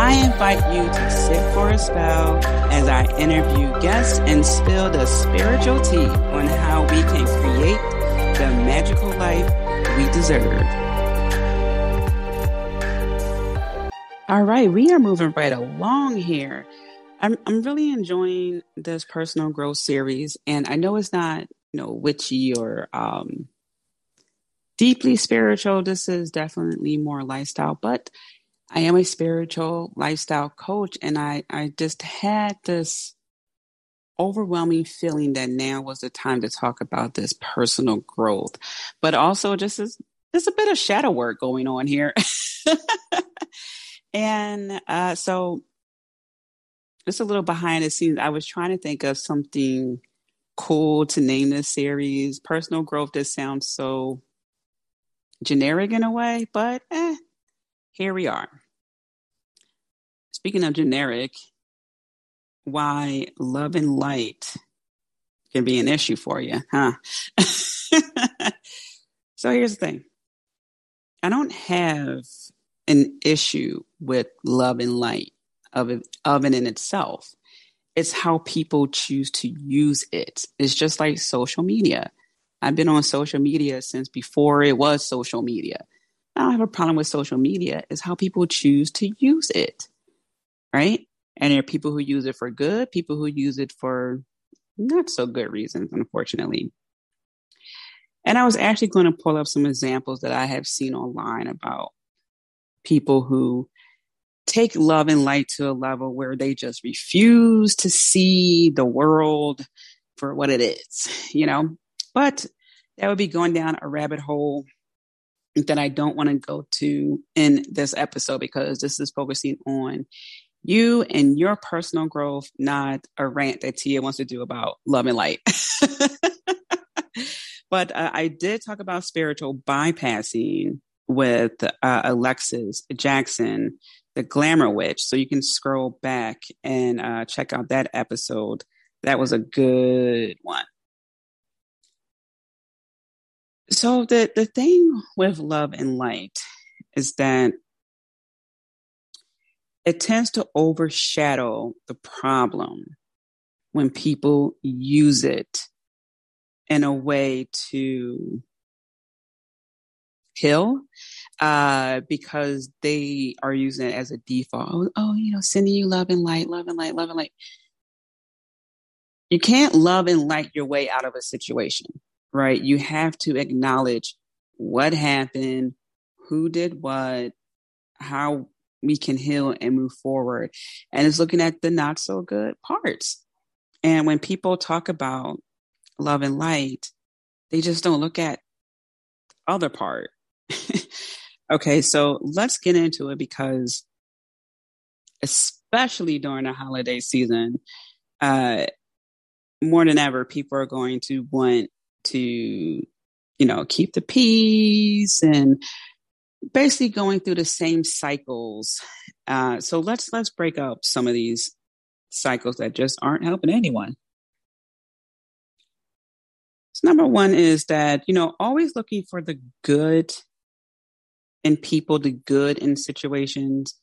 I invite you to sit for a spell as I interview guests and spill the spiritual tea on how we can create the magical life we deserve. All right, we are moving right along here. I'm I'm really enjoying this personal growth series, and I know it's not you know witchy or um, deeply spiritual. This is definitely more lifestyle, but I am a spiritual lifestyle coach, and I, I just had this overwhelming feeling that now was the time to talk about this personal growth, but also just as there's a bit of shadow work going on here. and uh, so, just a little behind the scenes, I was trying to think of something cool to name this series. Personal growth just sounds so generic in a way, but eh, here we are. Speaking of generic, why love and light can be an issue for you, huh? so here's the thing I don't have an issue with love and light of of it in itself. It's how people choose to use it. It's just like social media. I've been on social media since before it was social media. I don't have a problem with social media. is how people choose to use it right? And there are people who use it for good, people who use it for not so good reasons, unfortunately. And I was actually going to pull up some examples that I have seen online about people who take love and light to a level where they just refuse to see the world for what it is, you know? But that would be going down a rabbit hole that I don't want to go to in this episode because this is focusing on you and your personal growth, not a rant that Tia wants to do about love and light. but uh, I did talk about spiritual bypassing with uh, Alexis Jackson, the Glamour Witch. So you can scroll back and uh, check out that episode. That was a good one. So the the thing with love and light is that it tends to overshadow the problem when people use it in a way to heal uh, because they are using it as a default. Oh, oh, you know, sending you love and light, love and light, love and light. You can't love and light your way out of a situation, right? You have to acknowledge what happened, who did what, how we can heal and move forward. And it's looking at the not so good parts. And when people talk about love and light, they just don't look at the other part. okay, so let's get into it because especially during the holiday season, uh, more than ever, people are going to want to, you know, keep the peace and basically going through the same cycles. Uh, so let's let's break up some of these cycles that just aren't helping anyone. So number one is that you know always looking for the good in people, the good in situations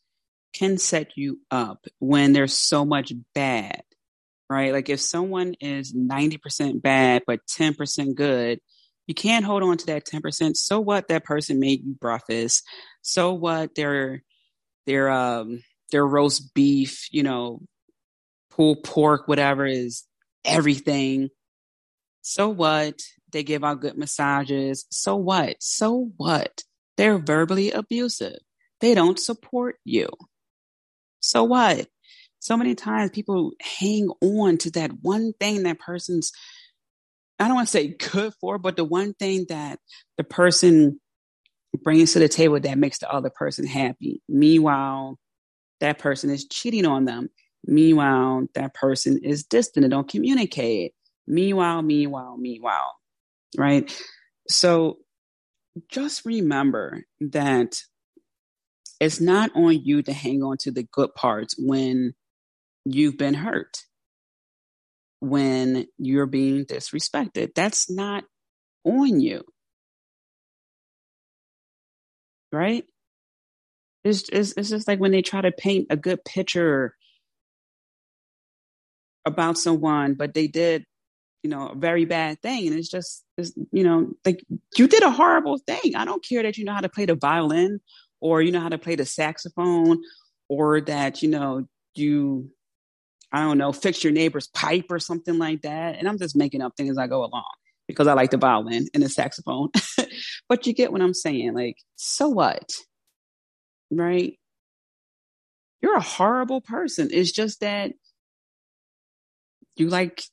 can set you up when there's so much bad, right? Like if someone is 90% bad but 10% good, you can't hold on to that 10%. So what that person made you breakfast. So what their their um their roast beef, you know, pulled pork, whatever is everything. So what? They give out good massages. So what? So what? They're verbally abusive. They don't support you. So what? So many times people hang on to that one thing that person's I don't want to say good for, but the one thing that the person brings to the table that makes the other person happy. Meanwhile, that person is cheating on them. Meanwhile, that person is distant and don't communicate. Meanwhile, meanwhile, meanwhile, right? So just remember that it's not on you to hang on to the good parts when you've been hurt, when you're being disrespected. That's not on you. Right? It's, it's, it's just like when they try to paint a good picture about someone, but they did, you know, a very bad thing. And it's just, it's, you know, like you did a horrible thing. I don't care that you know how to play the violin or you know how to play the saxophone or that, you know, you, I don't know, fix your neighbor's pipe or something like that. And I'm just making up things as I go along because I like the violin and the saxophone. but you get what I'm saying. Like, so what? Right? You're a horrible person. It's just that you like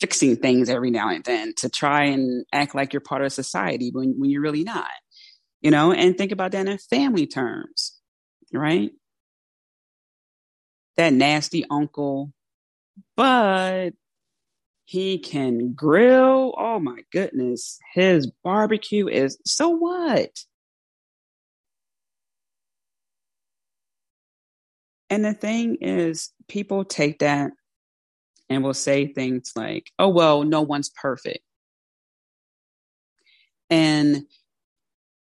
fixing things every now and then to try and act like you're part of society when, when you're really not. You know, and think about that in family terms, right? That nasty uncle, but he can grill. Oh my goodness. His barbecue is so what? And the thing is, people take that and will say things like, oh, well, no one's perfect. And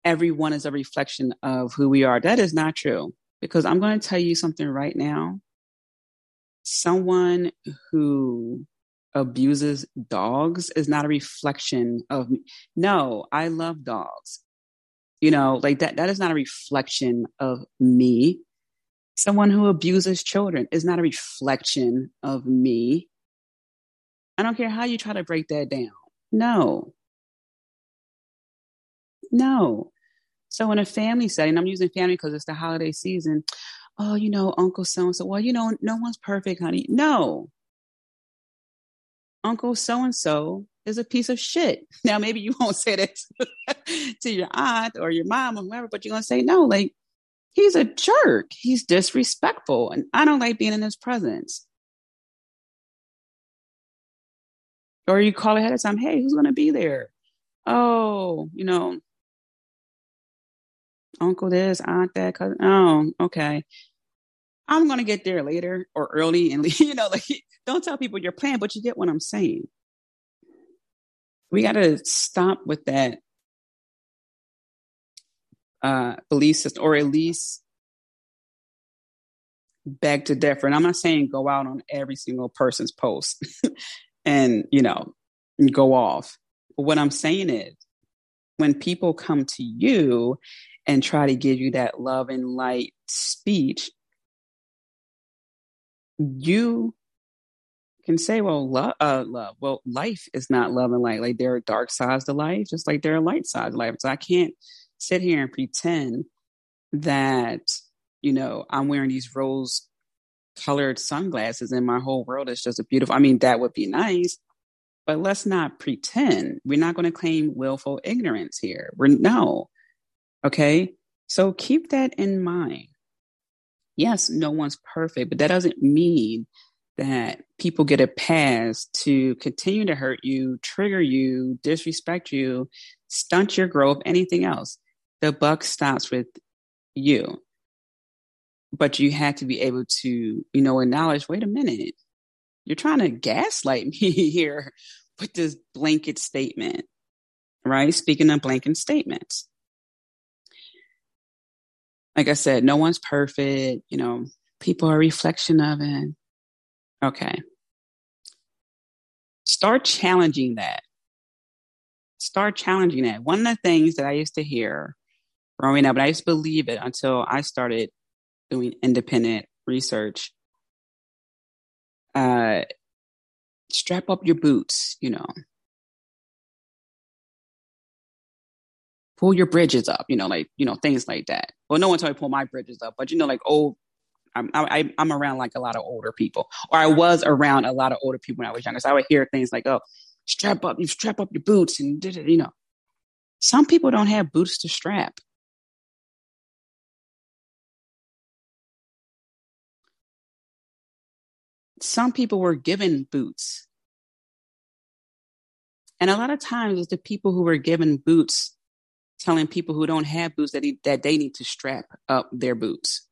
everyone is a reflection of who we are. That is not true because I'm going to tell you something right now. Someone who abuses dogs is not a reflection of me. No, I love dogs. You know, like that, that is not a reflection of me. Someone who abuses children is not a reflection of me. I don't care how you try to break that down. No. No. So in a family setting, I'm using family because it's the holiday season. Oh, you know, Uncle so and so. Well, you know, no one's perfect, honey. No. Uncle so and so is a piece of shit. Now, maybe you won't say that to your aunt or your mom or whoever, but you're going to say, no, like, he's a jerk. He's disrespectful. And I don't like being in his presence. Or you call ahead of time, hey, who's going to be there? Oh, you know, uncle this, aunt that, cousin. Oh, okay. I'm going to get there later or early and, you know, like, don't tell people your plan, but you get what I'm saying. We got to stop with that uh, belief system, or at least beg to differ. And I'm not saying go out on every single person's post and, you know, go off. But what I'm saying is when people come to you and try to give you that love and light speech, you can say, well, love, uh, love, well, life is not love and light. Like there are dark sides to life, just like there are light sides to life. So I can't sit here and pretend that, you know, I'm wearing these rose colored sunglasses and my whole world is just a beautiful. I mean, that would be nice, but let's not pretend. We're not going to claim willful ignorance here. We're no. Okay. So keep that in mind. Yes, no one's perfect, but that doesn't mean that people get a pass to continue to hurt you, trigger you, disrespect you, stunt your growth, anything else. The buck stops with you. But you have to be able to, you know, acknowledge, wait a minute, you're trying to gaslight me here with this blanket statement, right? Speaking of blanket statements. Like I said, no one's perfect, you know, people are a reflection of it Okay. Start challenging that. Start challenging that. One of the things that I used to hear growing up, and I used to believe it until I started doing independent research. Uh, strap up your boots, you know. Pull your bridges up, you know, like, you know, things like that. Well, no one told me to pull my bridges up, but you know, like old I'm, I, I'm around like a lot of older people, or I was around a lot of older people when I was younger. So I would hear things like, "Oh, strap up, you strap up your boots," and did it, you know. Some people don't have boots to strap. some people were given boots. And a lot of times it's the people who were given boots telling people who don't have boots that, he, that they need to strap up their boots.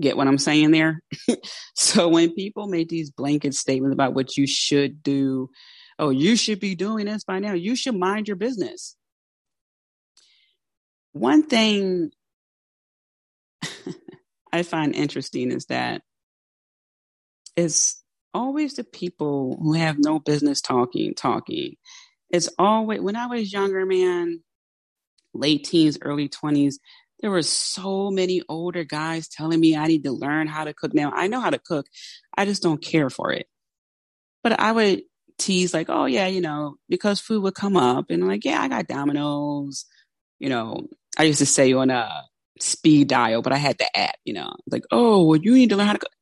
Get what I'm saying there? so when people make these blanket statements about what you should do, oh, you should be doing this by now, you should mind your business. One thing I find interesting is that it's always the people who have no business talking, talking. It's always, when I was younger, man, late teens, early 20s, there were so many older guys telling me I need to learn how to cook. Now I know how to cook. I just don't care for it. But I would tease like, oh yeah, you know, because food would come up and like, yeah, I got Domino's. You know, I used to say on a speed dial, but I had the app, you know, like, oh, well, you need to learn how to cook.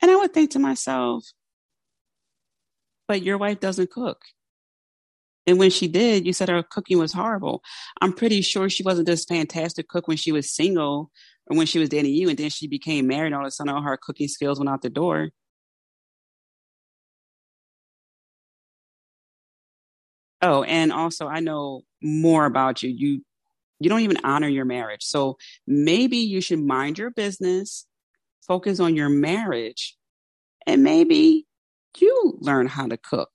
And I would think to myself, but your wife doesn't cook. And when she did, you said her cooking was horrible. I'm pretty sure she wasn't this fantastic cook when she was single or when she was dating you, and then she became married. All of a sudden, all her cooking skills went out the door. Oh, and also, I know more about you. You you don't even honor your marriage. So maybe you should mind your business, focus on your marriage, and maybe you learn how to cook.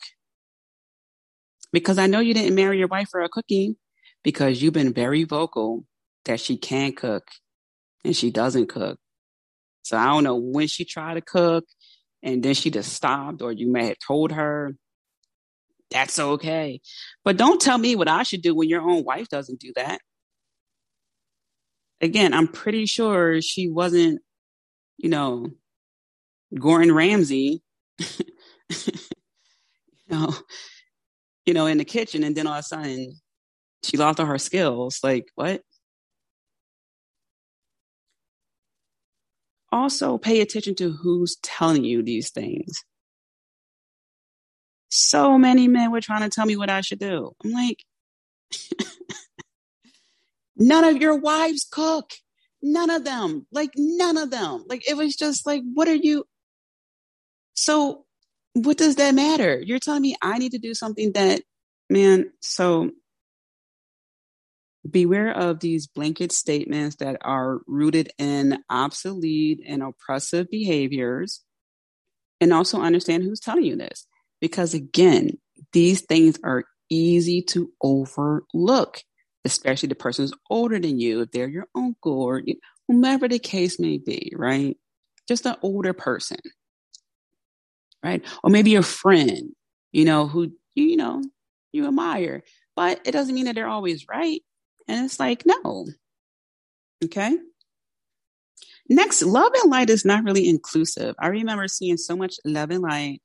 Because I know you didn't marry your wife for a cooking because you've been very vocal that she can cook and she doesn't cook. So I don't know when she tried to cook and then she just stopped, or you may have told her that's okay. But don't tell me what I should do when your own wife doesn't do that. Again, I'm pretty sure she wasn't, you know, Gordon Ramsay, you know, you know, in the kitchen, and then all of a sudden she lost all her skills. Like, what? Also, pay attention to who's telling you these things. So many men were trying to tell me what I should do. I'm like, none of your wives cook. None of them. Like, none of them. Like, it was just like, what are you? So what does that matter? You're telling me I need to do something that, man, so beware of these blanket statements that are rooted in obsolete and oppressive behaviors. And also understand who's telling you this. Because again, these things are easy to overlook, especially the person who's older than you, if they're your uncle or whomever the case may be, right? Just an older person right? Or maybe a friend, you know, who, you know, you admire, but it doesn't mean that they're always right. And it's like, no. Okay. Next, love and light is not really inclusive. I remember seeing so much love and light,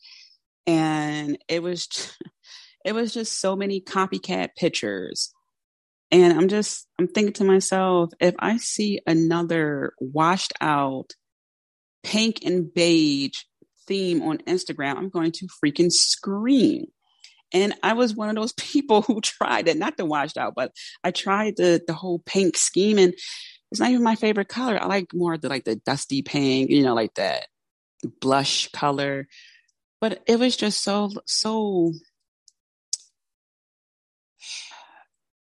and it was, it was just so many copycat pictures. And I'm just, I'm thinking to myself, if I see another washed out pink and beige theme on Instagram, I'm going to freaking scream. And I was one of those people who tried it, not the washed out, but I tried the the whole pink scheme and it's not even my favorite color. I like more the like the dusty pink, you know, like that blush color. But it was just so so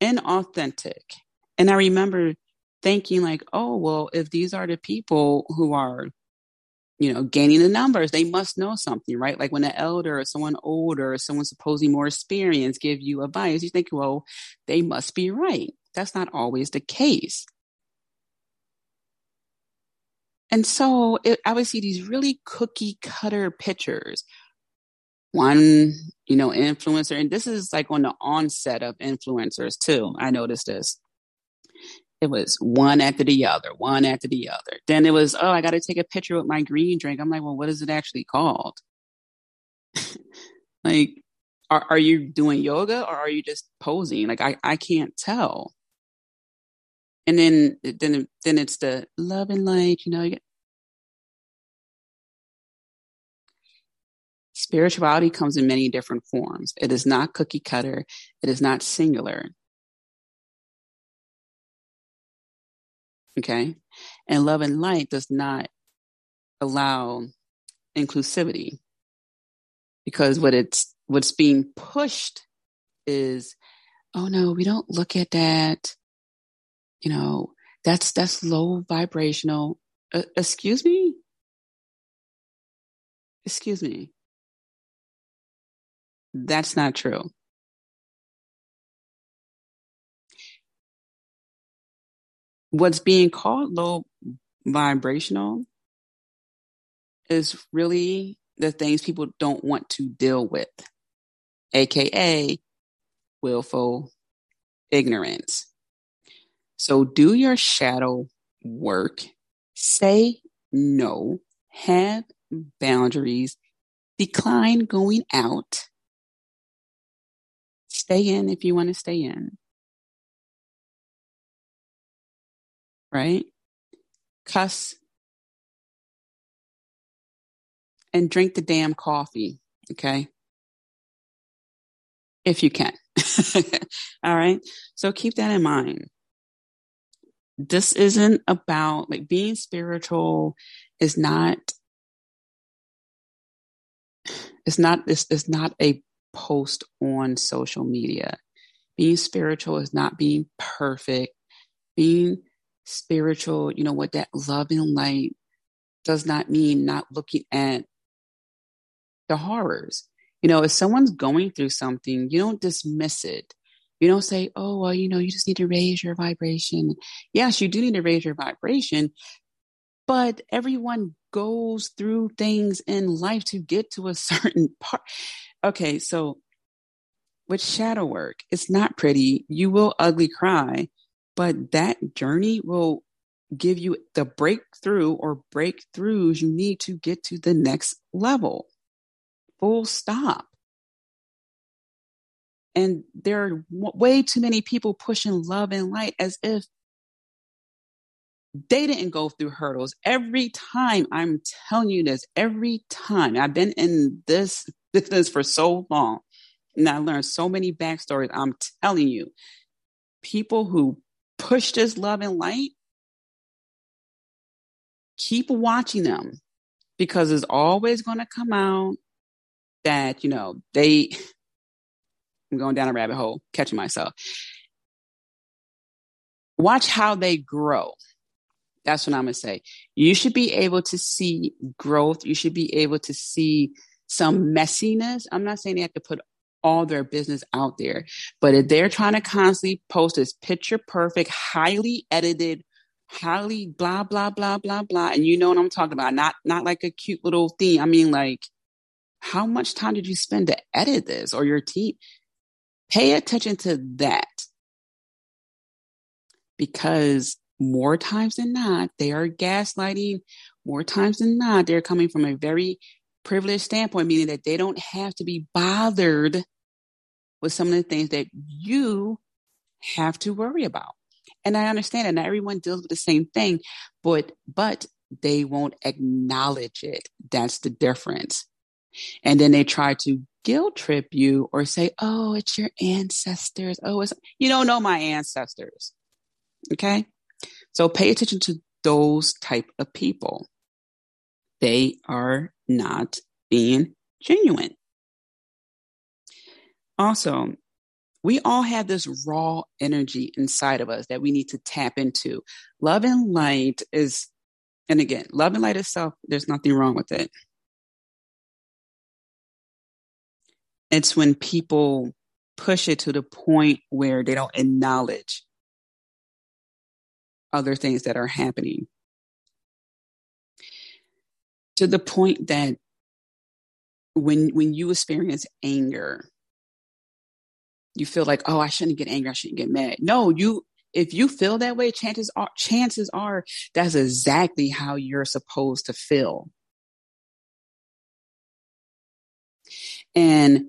inauthentic. And I remember thinking like, oh well, if these are the people who are you know, gaining the numbers, they must know something, right? Like when an elder or someone older or someone supposedly more experienced give you advice, you think, well, they must be right. That's not always the case. And so it, I would see these really cookie cutter pictures. One, you know, influencer, and this is like on the onset of influencers too. I noticed this it was one after the other, one after the other. Then it was, oh, I got to take a picture with my green drink. I'm like, well, what is it actually called? like, are, are you doing yoga or are you just posing? Like, I, I can't tell. And then, then, then it's the love and light, you know. Spirituality comes in many different forms. It is not cookie cutter. It is not singular. Okay. And love and light does not allow inclusivity because what it's what's being pushed is oh no we don't look at that. You know that's that's low vibrational uh, excuse me? Excuse me. That's not true what's being called low vibrational is really the things people don't want to deal with, aka willful ignorance. So do your shadow work, say no, have boundaries, decline going out, stay in if you want to stay in. Right? Cuss and drink the damn coffee. Okay. If you can. All right. So keep that in mind. This isn't about like being spiritual is not, it's not, it's, it's not a post on social media. Being spiritual is not being perfect. Being spiritual, you know, what that love and light does not mean not looking at the horrors. You know, if someone's going through something, you don't dismiss it. You don't say, oh, well, you know, you just need to raise your vibration. Yes, you do need to raise your vibration, but everyone goes through things in life to get to a certain part. Okay, so with shadow work, it's not pretty. You will ugly cry, but that journey will give you the breakthrough or breakthroughs you need to get to the next level full stop. And there are way too many people pushing love and light as if they didn't go through hurdles. Every time I'm telling you this, every time I've been in this business for so long and I learned so many backstories. I'm telling you, people who push this love and light, keep watching them because it's always going to come out that, you know, they, I'm going down a rabbit hole, catching myself. Watch how they grow. That's what I'm going to say. You should be able to see growth. You should be able to see some messiness. I'm not saying they have to put all their business out there, but if they're trying to constantly post this picture perfect, highly edited, highly blah, blah, blah, blah, blah, and you know what I'm talking about, not, not like a cute little thing. I mean, like, how much time did you spend to edit this or your team? Pay attention to that because more times than not, they are gaslighting. More times than not, they're coming from a very privileged standpoint, meaning that they don't have to be bothered with some of the things that you have to worry about. And I understand that not everyone deals with the same thing, but but they won't acknowledge it. That's the difference. And then they try to guilt trip you or say, oh, it's your ancestors. Oh, it's, you don't know my ancestors. Okay. So pay attention to those type of people. They are not being genuine. Also, we all have this raw energy inside of us that we need to tap into. Love and light is, and again, love and light itself, there's nothing wrong with it. It's when people push it to the point where they don't acknowledge other things that are happening. To the point that when when you experience anger, you feel like, oh, I shouldn't get angry, I shouldn't get mad. No, you if you feel that way, chances are chances are that's exactly how you're supposed to feel. And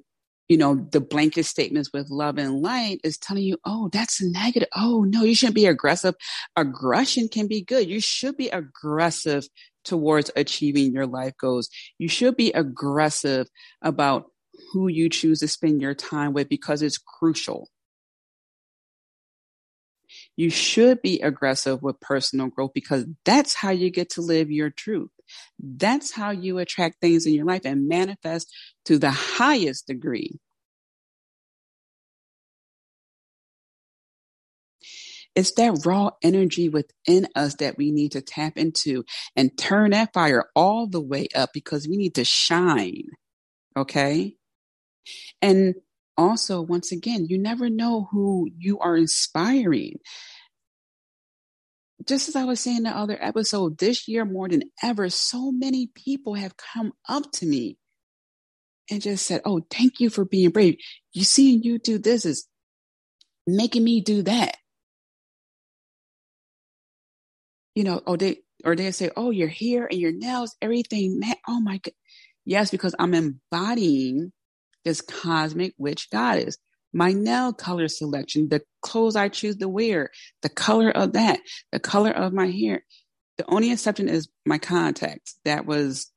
you know, the blanket statements with love and light is telling you, oh, that's negative. Oh, no, you shouldn't be aggressive. Aggression can be good. You should be aggressive towards achieving your life goals. You should be aggressive about who you choose to spend your time with because it's crucial. You should be aggressive with personal growth because that's how you get to live your truth. That's how you attract things in your life and manifest to the highest degree. It's that raw energy within us that we need to tap into and turn that fire all the way up because we need to shine. Okay. And also, once again, you never know who you are inspiring. Just as I was saying in the other episode, this year more than ever, so many people have come up to me and just said, Oh, thank you for being brave. You seeing you do this is making me do that. You know, oh, they, or they say, Oh, your hair and your nails, everything, man. Oh my God. Yes, because I'm embodying this cosmic witch goddess. My nail color selection, the clothes I choose to wear, the color of that, the color of my hair. The only exception is my contacts. That was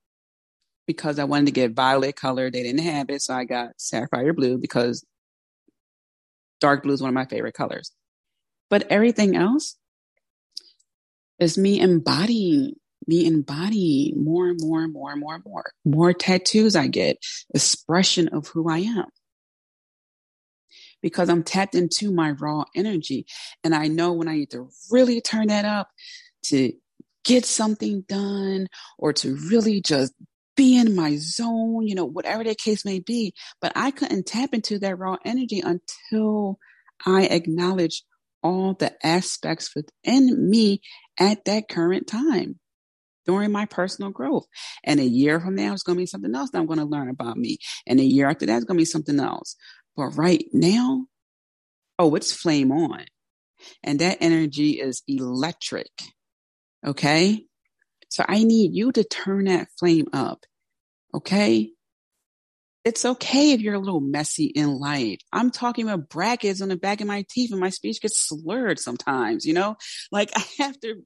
because I wanted to get violet color. They didn't have it, so I got sapphire blue because dark blue is one of my favorite colors. But everything else is me embodying me embodying more and more and more and more and more. More tattoos I get, expression of who I am. Because I'm tapped into my raw energy. And I know when I need to really turn that up to get something done or to really just be in my zone, you know, whatever the case may be. But I couldn't tap into that raw energy until I acknowledged all the aspects within me at that current time during my personal growth. And a year from now, it's going to be something else that I'm going to learn about me. And a year after that, it's going to be something else. But right now, oh, it's flame on. And that energy is electric. Okay. So I need you to turn that flame up. Okay. It's okay if you're a little messy in life. I'm talking about brackets on the back of my teeth and my speech gets slurred sometimes, you know, like I have to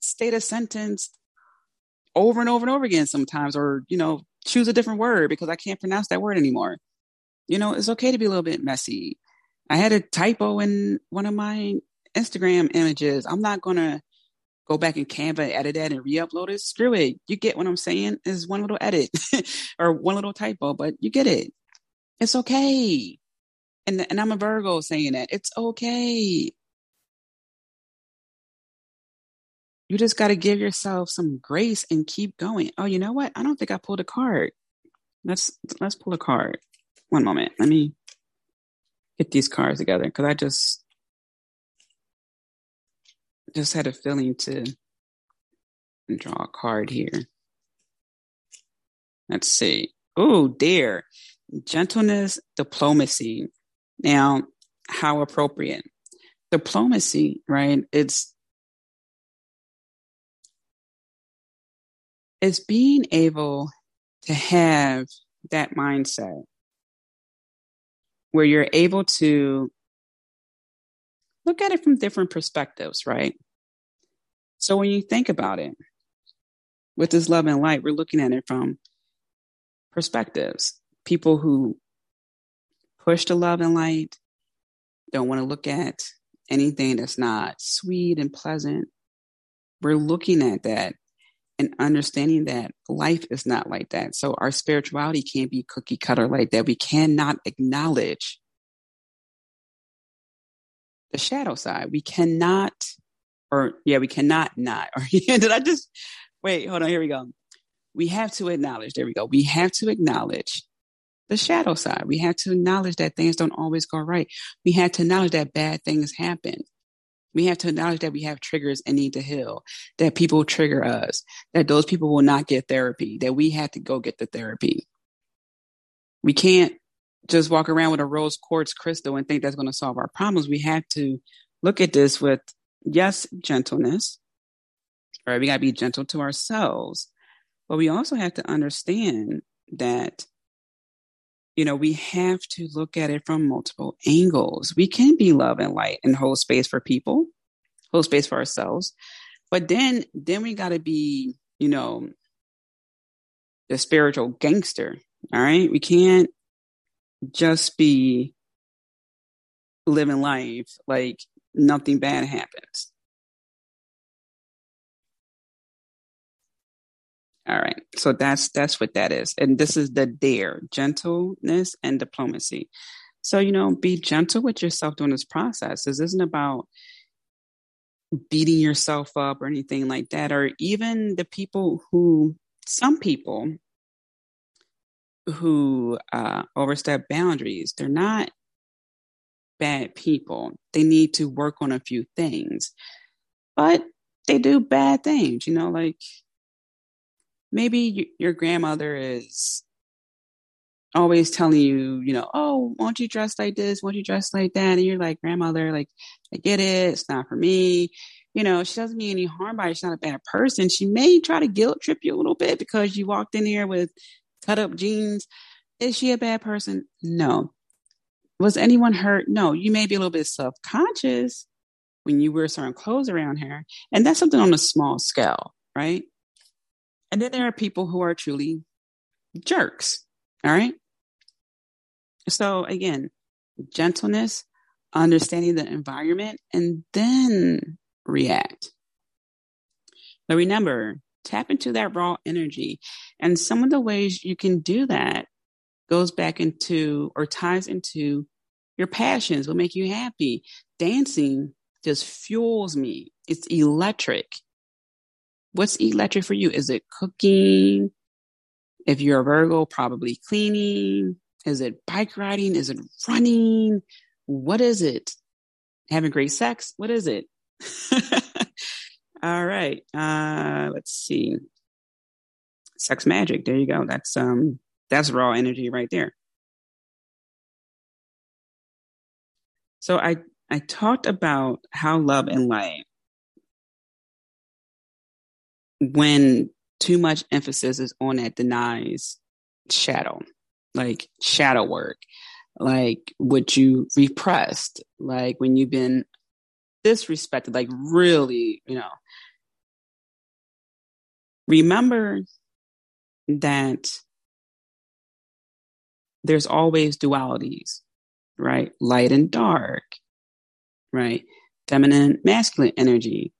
state a sentence over and over and over again sometimes, or, you know, choose a different word because I can't pronounce that word anymore. You know, it's okay to be a little bit messy. I had a typo in one of my Instagram images. I'm not going to go back in Canva, and edit that, and re-upload it. Screw it. You get what I'm saying? Is one little edit or one little typo, but you get it. It's okay. And and I'm a Virgo saying that it's okay. You just got to give yourself some grace and keep going. Oh, you know what? I don't think I pulled a card. Let's let's pull a card. One moment. Let me get these cards together because I just just had a feeling to draw a card here. Let's see. Oh, dear. Gentleness, diplomacy. Now, how appropriate. Diplomacy, right? It's is being able to have that mindset where you're able to look at it from different perspectives, right? So when you think about it, with this love and light, we're looking at it from perspectives. People who push the love and light don't want to look at anything that's not sweet and pleasant. We're looking at that and understanding that life is not like that. So our spirituality can't be cookie cutter like that. We cannot acknowledge the shadow side. We cannot, or yeah, we cannot not. Or did I just wait? Hold on. Here we go. We have to acknowledge. There we go. We have to acknowledge the shadow side. We have to acknowledge that things don't always go right. We have to acknowledge that bad things happen. We have to acknowledge that we have triggers and need to heal, that people trigger us, that those people will not get therapy, that we have to go get the therapy. We can't just walk around with a rose quartz crystal and think that's going to solve our problems. We have to look at this with, yes, gentleness, right? We got to be gentle to ourselves, but we also have to understand that you know, we have to look at it from multiple angles. We can be love and light and hold space for people, hold space for ourselves. But then, then we got to be, you know, the spiritual gangster. All right. We can't just be living life like nothing bad happens. All right. So that's that's what that is. And this is the dare, gentleness and diplomacy. So, you know, be gentle with yourself during this process. This isn't about beating yourself up or anything like that, or even the people who, some people who uh, overstep boundaries, they're not bad people. They need to work on a few things, but they do bad things, you know, like maybe you, your grandmother is always telling you, you know, oh, won't you dress like this? Won't you dress like that? And you're like, grandmother, like, I get it. It's not for me. You know, she doesn't mean any harm by it. She's not a bad person. She may try to guilt trip you a little bit because you walked in here with cut up jeans. Is she a bad person? No. Was anyone hurt? No. You may be a little bit self conscious when you wear certain clothes around her. And that's something on a small scale, right? And then there are people who are truly jerks. All right. So again, gentleness, understanding the environment, and then react. But remember, tap into that raw energy. And some of the ways you can do that goes back into or ties into your passions, what make you happy. Dancing just fuels me. It's electric. What's electric for you? Is it cooking? If you're a Virgo, probably cleaning. Is it bike riding? Is it running? What is it? Having great sex? What is it? All right. Uh, let's see. Sex magic. There you go. That's um that's raw energy right there. So I I talked about how love and light when too much emphasis is on that denies shadow, like shadow work, like what you repressed, like when you've been disrespected, like really, you know. Remember that there's always dualities, right? Light and dark, right? Feminine, masculine energy.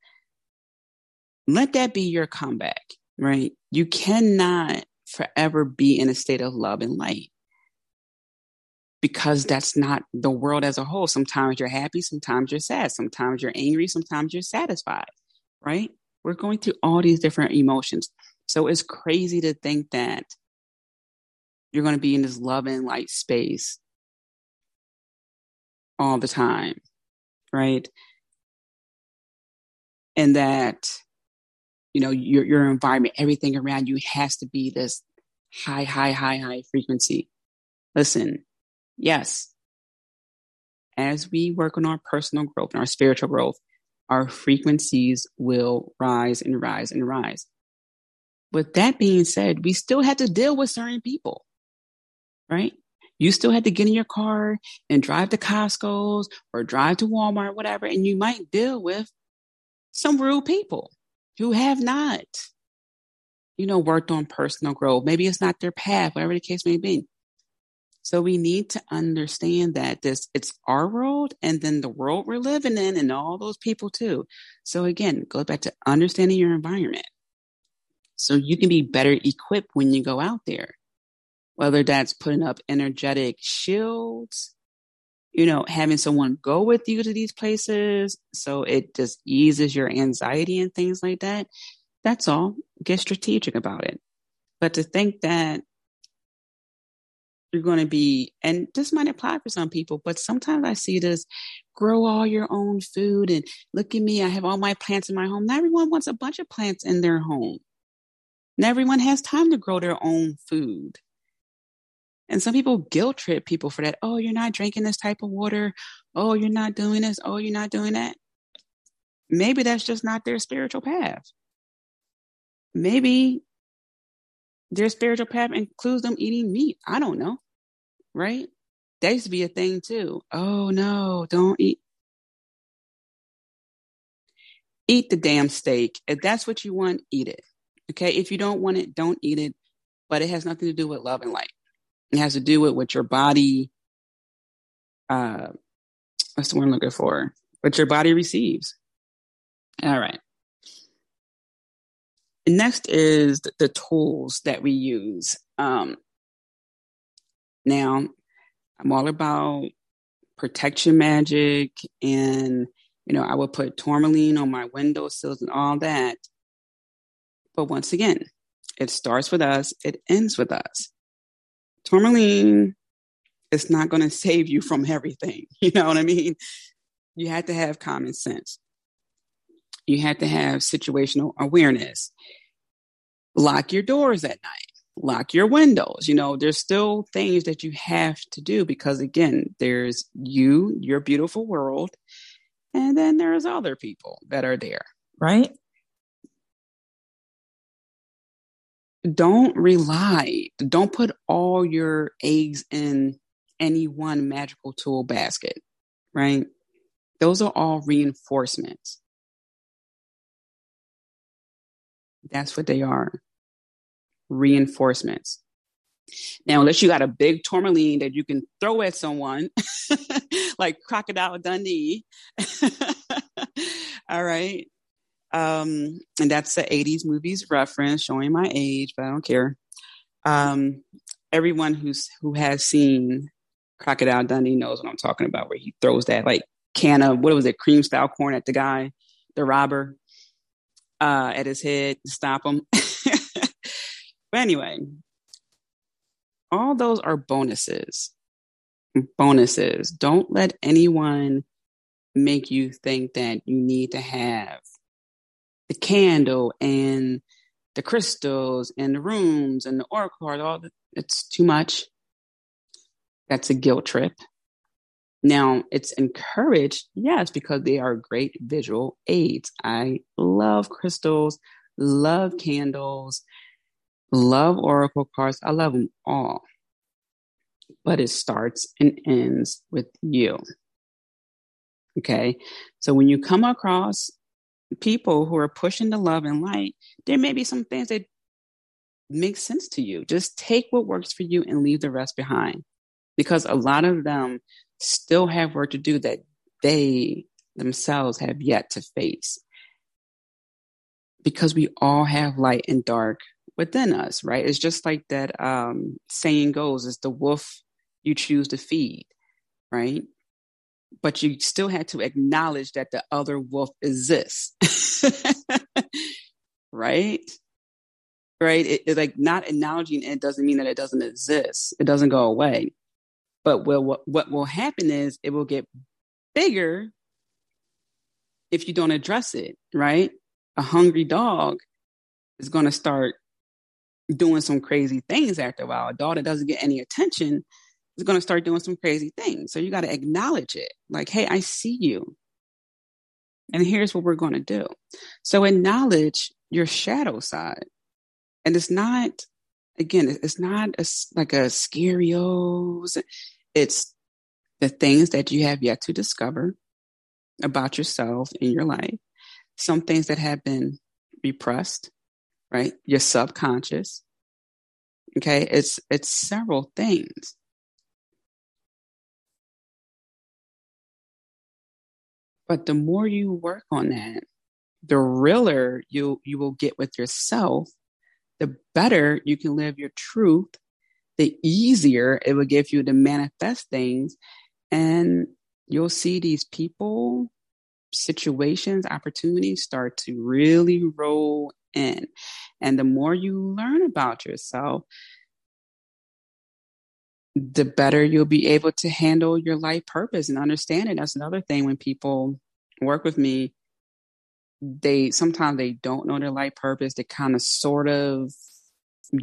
Let that be your comeback right? You cannot forever be in a state of love and light because that's not the world as a whole. Sometimes you're happy, sometimes you're sad, sometimes you're angry, sometimes you're satisfied, right? We're going through all these different emotions. So it's crazy to think that you're going to be in this love and light space all the time, right? And that you know your your environment everything around you has to be this high high high high frequency listen yes as we work on our personal growth and our spiritual growth our frequencies will rise and rise and rise with that being said we still had to deal with certain people right you still had to get in your car and drive to Costco's or drive to Walmart, whatever, and you might deal with some rude people who have not, you know, worked on personal growth. Maybe it's not their path, whatever the case may be. So we need to understand that this it's our world and then the world we're living in and all those people too. So again, go back to understanding your environment. So you can be better equipped when you go out there. Whether that's putting up energetic shields, you know, having someone go with you to these places so it just eases your anxiety and things like that. That's all. Get strategic about it. But to think that you're going to be, and this might apply for some people, but sometimes I see this grow all your own food and look at me, I have all my plants in my home. Not everyone wants a bunch of plants in their home. Not everyone has time to grow their own food. And some people guilt trip people for that. Oh, you're not drinking this type of water. Oh, you're not doing this. Oh, you're not doing that. Maybe that's just not their spiritual path. Maybe their spiritual path includes them eating meat. I don't know. Right? That used to be a thing too. Oh no, don't eat. Eat the damn steak. If that's what you want, eat it. Okay. If you don't want it, don't eat it. But it has nothing to do with love and light. It has to do with what your body, uh, what's the word I'm looking for? What your body receives. All right. Next is the tools that we use. Um, now, I'm all about protection magic and you know, I would put tourmaline on my windowsills and all that. But once again, it starts with us, it ends with us. Tourmaline is not going to save you from everything. You know what I mean? You have to have common sense. You have to have situational awareness. Lock your doors at night. Lock your windows. You know, there's still things that you have to do because, again, there's you, your beautiful world, and then there's other people that are there, right? Don't rely, don't put all your eggs in any one magical tool basket, right? Those are all reinforcements. That's what they are reinforcements. Now, unless you got a big tourmaline that you can throw at someone, like Crocodile Dundee, all right. Um, and that's the 80s movies reference, showing my age, but I don't care. Um, everyone who's who has seen Crocodile Dundee knows what I'm talking about, where he throws that like can of what was it, cream style corn at the guy, the robber, uh, at his head to stop him. but anyway, all those are bonuses. Bonuses. Don't let anyone make you think that you need to have the candle and the crystals and the rooms and the oracle card. All the, it's too much. That's a guilt trip. Now, it's encouraged, yes, because they are great visual aids. I love crystals, love candles, Love Oracle cards. I love them all. But it starts and ends with you. Okay. So when you come across people who are pushing the love and light, there may be some things that make sense to you. Just take what works for you and leave the rest behind. Because a lot of them still have work to do that they themselves have yet to face. Because we all have light and dark within us, right? It's just like that um, saying goes: "It's the wolf you choose to feed," right? But you still had to acknowledge that the other wolf exists, right? Right? It, it's like not acknowledging it doesn't mean that it doesn't exist. It doesn't go away. But will, what, what will happen is it will get bigger if you don't address it, right? A hungry dog is going to start doing some crazy things after a while. A dog that doesn't get any attention is going to start doing some crazy things. So you got to acknowledge it. Like, hey, I see you. And here's what we're going to do. So acknowledge your shadow side. And it's not, again, it's not a, like a scarios. It's the things that you have yet to discover about yourself in your life. Some things that have been repressed, right? Your subconscious. Okay, it's it's several things. But the more you work on that, the realer you you will get with yourself, the better you can live your truth, the easier it will give you to manifest things and you'll see these people situations opportunities start to really roll in. And the more you learn about yourself, the better you'll be able to handle your life purpose and understand it. That's another thing when people work with me, they sometimes they don't know their life purpose. They kind of sort of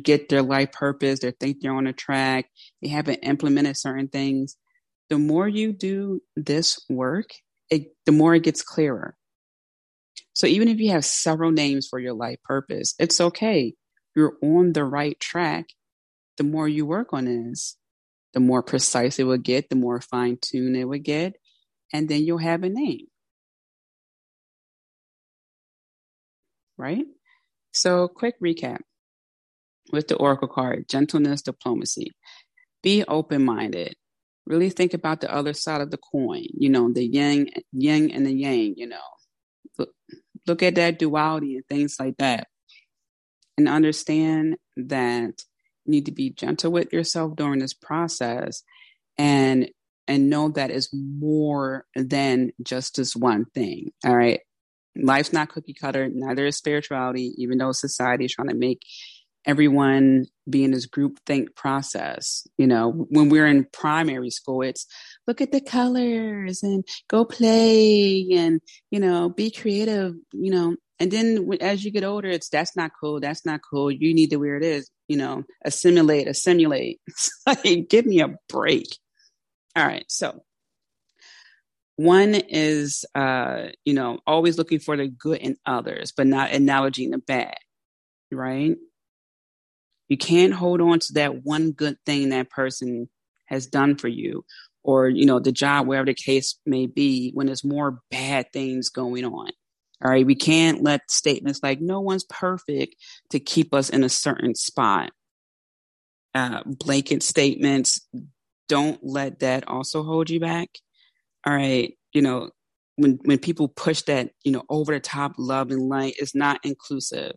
get their life purpose. They think they're on a track. They haven't implemented certain things. The more you do this work, it, the more it gets clearer. So even if you have several names for your life purpose, it's okay. You're on the right track. The more you work on this, the more precise it will get, the more fine tuned it will get, and then you'll have a name. Right? So, quick recap with the Oracle card gentleness, diplomacy. Be open minded. Really think about the other side of the coin, you know, the yang, yin and the yang, you know look at that duality and things like that. and understand that you need to be gentle with yourself during this process and and know that is more than just this one thing. All right. Life's not cookie cutter, neither is spirituality, even though society is trying to make everyone be in this group think process. You know, when we're in primary school, it's look at the colors and go play and, you know, be creative, you know. And then as you get older, it's that's not cool. That's not cool. You need to wear it is, you know, assimilate, assimilate. Give me a break. All right. So one is, uh, you know, always looking for the good in others, but not acknowledging the bad, right? You can't hold on to that one good thing that person has done for you or, you know, the job, wherever the case may be, when there's more bad things going on. All right. We can't let statements like no one's perfect to keep us in a certain spot. Uh, blanket statements, don't let that also hold you back. All right. You know, when, when people push that, you know, over the top love and light, it's not inclusive.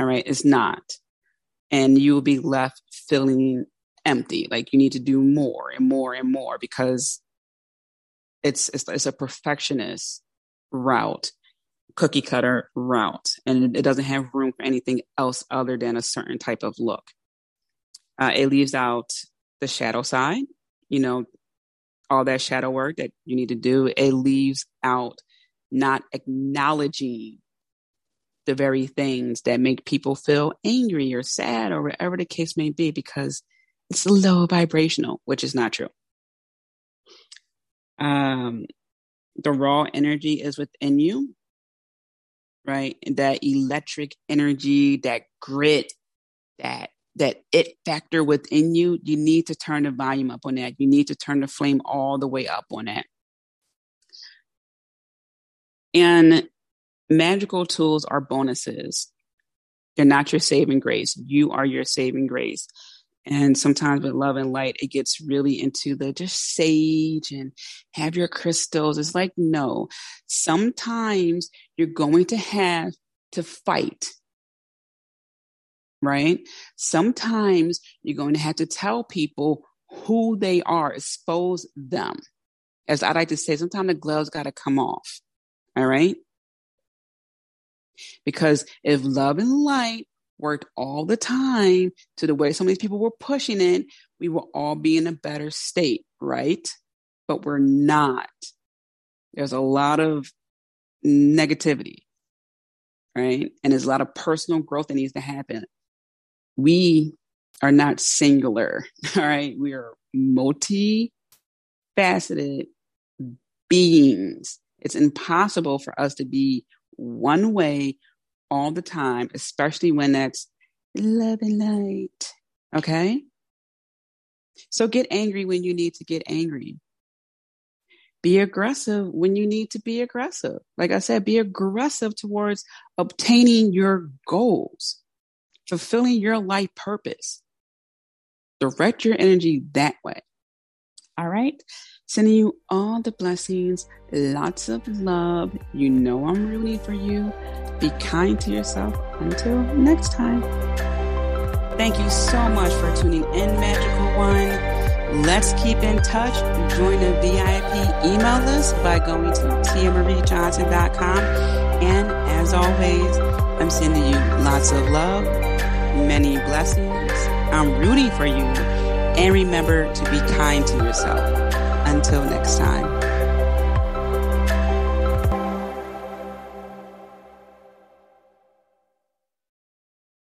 All right. It's not and you will be left feeling empty like you need to do more and more and more because it's it's, it's a perfectionist route cookie cutter route and it doesn't have room for anything else other than a certain type of look uh, it leaves out the shadow side you know all that shadow work that you need to do it leaves out not acknowledging the very things that make people feel angry or sad or whatever the case may be because it's low vibrational, which is not true. Um, the raw energy is within you, right? That electric energy, that grit, that that it factor within you, you need to turn the volume up on that. You need to turn the flame all the way up on that. And magical tools are bonuses. They're not your saving grace. You are your saving grace. And sometimes with love and light, it gets really into the just sage and have your crystals. It's like, no, sometimes you're going to have to fight, right? Sometimes you're going to have to tell people who they are, expose them. As I like to say, sometimes the gloves got to come off. All right. Because if love and light worked all the time to the way some of these people were pushing it, we will all be in a better state, right? But we're not. There's a lot of negativity, right? And there's a lot of personal growth that needs to happen. We are not singular, all right? We are multi-faceted beings. It's impossible for us to be one way all the time, especially when that's love and light. Okay? So get angry when you need to get angry. Be aggressive when you need to be aggressive. Like I said, be aggressive towards obtaining your goals, fulfilling your life purpose. Direct your energy that way. All right. Sending you all the blessings, lots of love. You know I'm rooting for you. Be kind to yourself. Until next time. Thank you so much for tuning in, Magical One. Let's keep in touch. Join the VIP email list by going to tiamariejohnson.com. And as always, I'm sending you lots of love, many blessings. I'm rooting for you. And remember to be kind to yourself. Until next time.